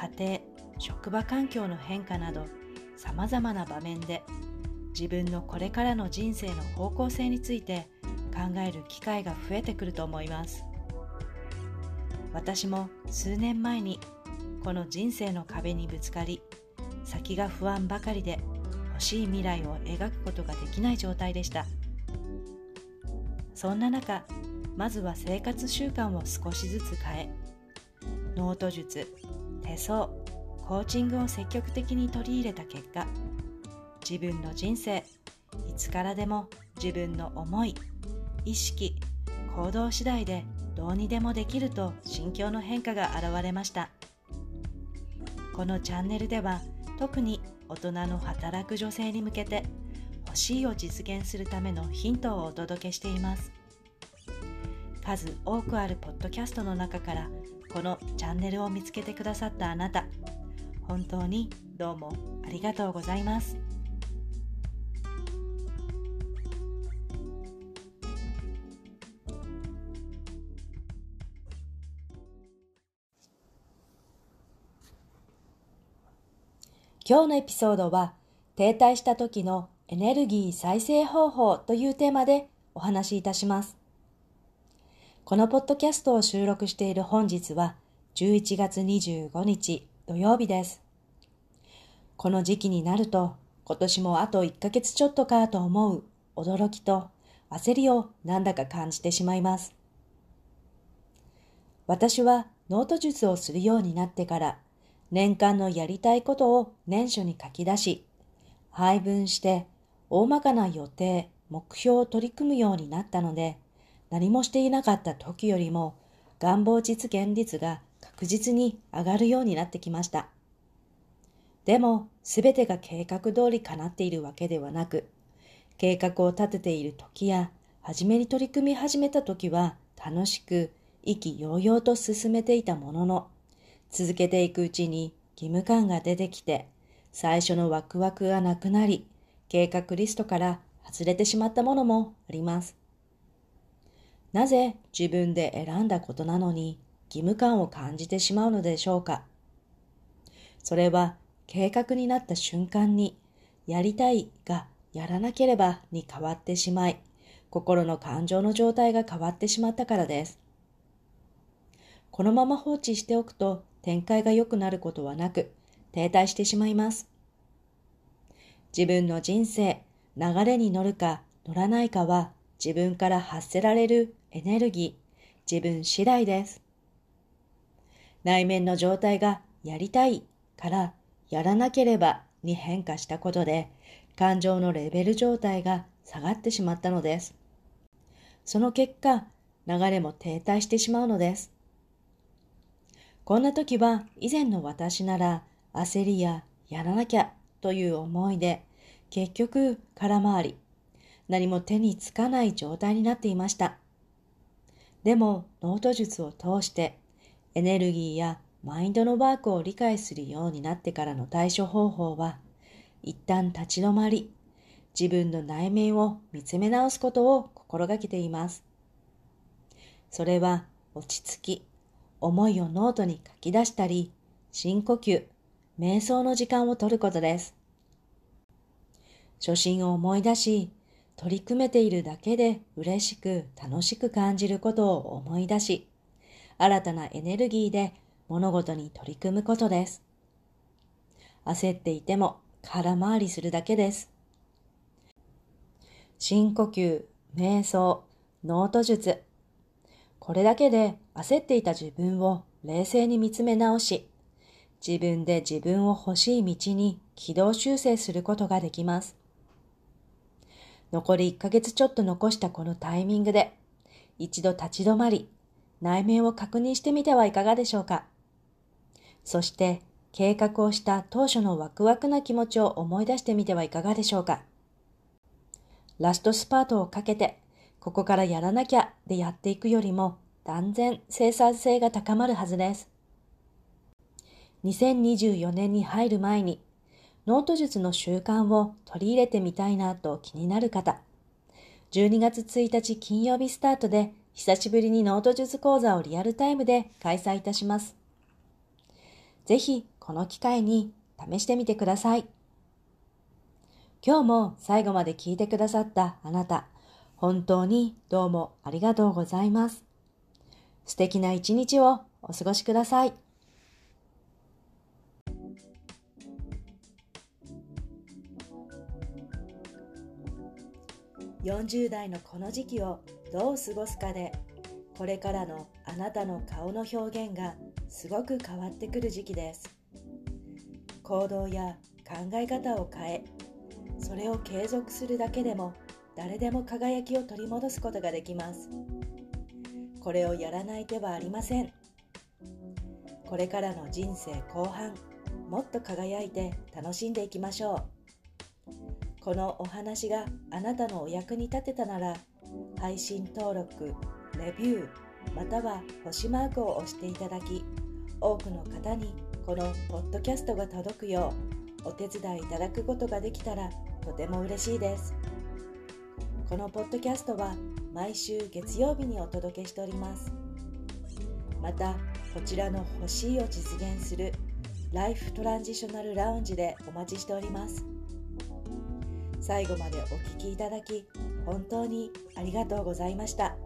家庭、職場環境の変化など、様々な場面で自分のこれからの人生の方向性について考える機会が増えてくると思います。私も数年前にこの人生の壁にぶつかり、先が不安ばかりで欲しい未来を描くことができない状態でした。そんな中、まずは生活習慣を少しずつ変え、ノート術、手相、コーチングを積極的に取り入れた結果、自分の人生、いつからでも自分の思い、意識、行動次第でどうにでもできると心境の変化が現れました。このチャンネルでは特に大人の働く女性に向けて欲しいを実現するためのヒントをお届けしています。数多くあるポッドキャストの中からこのチャンネルを見つけてくださったあなた、本当にどうもありがとうございます。今日のエピソードは停滞した時のエネルギー再生方法というテーマでお話しいたします。このポッドキャストを収録している本日は11月25日土曜日です。この時期になると今年もあと1ヶ月ちょっとかと思う驚きと焦りをなんだか感じてしまいます。私はノート術をするようになってから年間のやりたいことを年初に書き出し、配分して大まかな予定、目標を取り組むようになったので、何もしていなかった時よりも願望実現率が確実に上がるようになってきました。でも、すべてが計画通り叶っているわけではなく、計画を立てている時や、初めに取り組み始めた時は楽しく意気揚々と進めていたものの、続けていくうちに義務感が出てきて、最初のワクワクがなくなり、計画リストから外れてしまったものもあります。なぜ自分で選んだことなのに義務感を感じてしまうのでしょうか？それは計画になった瞬間にやりたいがやらなければに変わってしまい、心の感情の状態が変わってしまったからです。このまま放置しておくと展開が良くなることはなく、停滞してしまいます。自分の人生、流れに乗るか乗らないかは自分から発せられるエネルギー、自分次第です。内面の状態がやりたいからやらなければに変化したことで、感情のレベル状態が下がってしまったのです。その結果、流れも停滞してしまうのです。こんな時は以前の私なら焦りややらなきゃという思いで結局空回り、何も手につかない状態になっていました。でもノート術を通してエネルギーやマインドのワークを理解するようになってからの対処方法は一旦立ち止まり自分の内面を見つめ直すことを心がけています。それは落ち着き、思いをノートに書き出したり、深呼吸、瞑想の時間を取ることです。初心を思い出し、取り組めているだけで嬉しく楽しく感じることを思い出し、新たなエネルギーで物事に取り組むことです。焦っていても空回りするだけです。深呼吸、瞑想、ノート術。これだけで焦っていた自分を冷静に見つめ直し、自分で自分を欲しい道に軌道修正することができます。残り1ヶ月ちょっと残したこのタイミングで、一度立ち止まり、内面を確認してみてはいかがでしょうか。そして計画をした当初のワクワクな気持ちを思い出してみてはいかがでしょうか。ラストスパートをかけて、ここからやらなきゃでやっていくよりも断然生産性が高まるはずです。2024年に入る前にノート術の習慣を取り入れてみたいなと気になる方、12月1日金曜日スタートで久しぶりにノート術講座をリアルタイムで開催いたします。ぜひこの機会に試してみてください。今日も最後まで聞いてくださったあなた、本当にどうもありがとうございます。素敵な一日をお過ごしください。40代のこの時期をどう過ごすかでこれからのあなたの顔の表現がすごく変わってくる時期です。行動や考え方を変えそれを継続するだけでも誰でも輝きを取り戻すことができます。これをやらない手はありません。これからの人生後半もっと輝いて楽しんでいきましょう。このお話があなたのお役に立てたなら配信登録レビューまたは星マークを押していただき多くの方にこのポッドキャストが届くようお手伝いいただくことができたらとても嬉しいです。このポッドキャストは毎週月曜日にお届けしております。またこちらの欲しいを実現するライフトランジショナルラウンジでお待ちしております。最後までお聴きいただき本当にありがとうございました。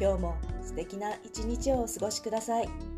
今日も素敵な一日をお過ごしください。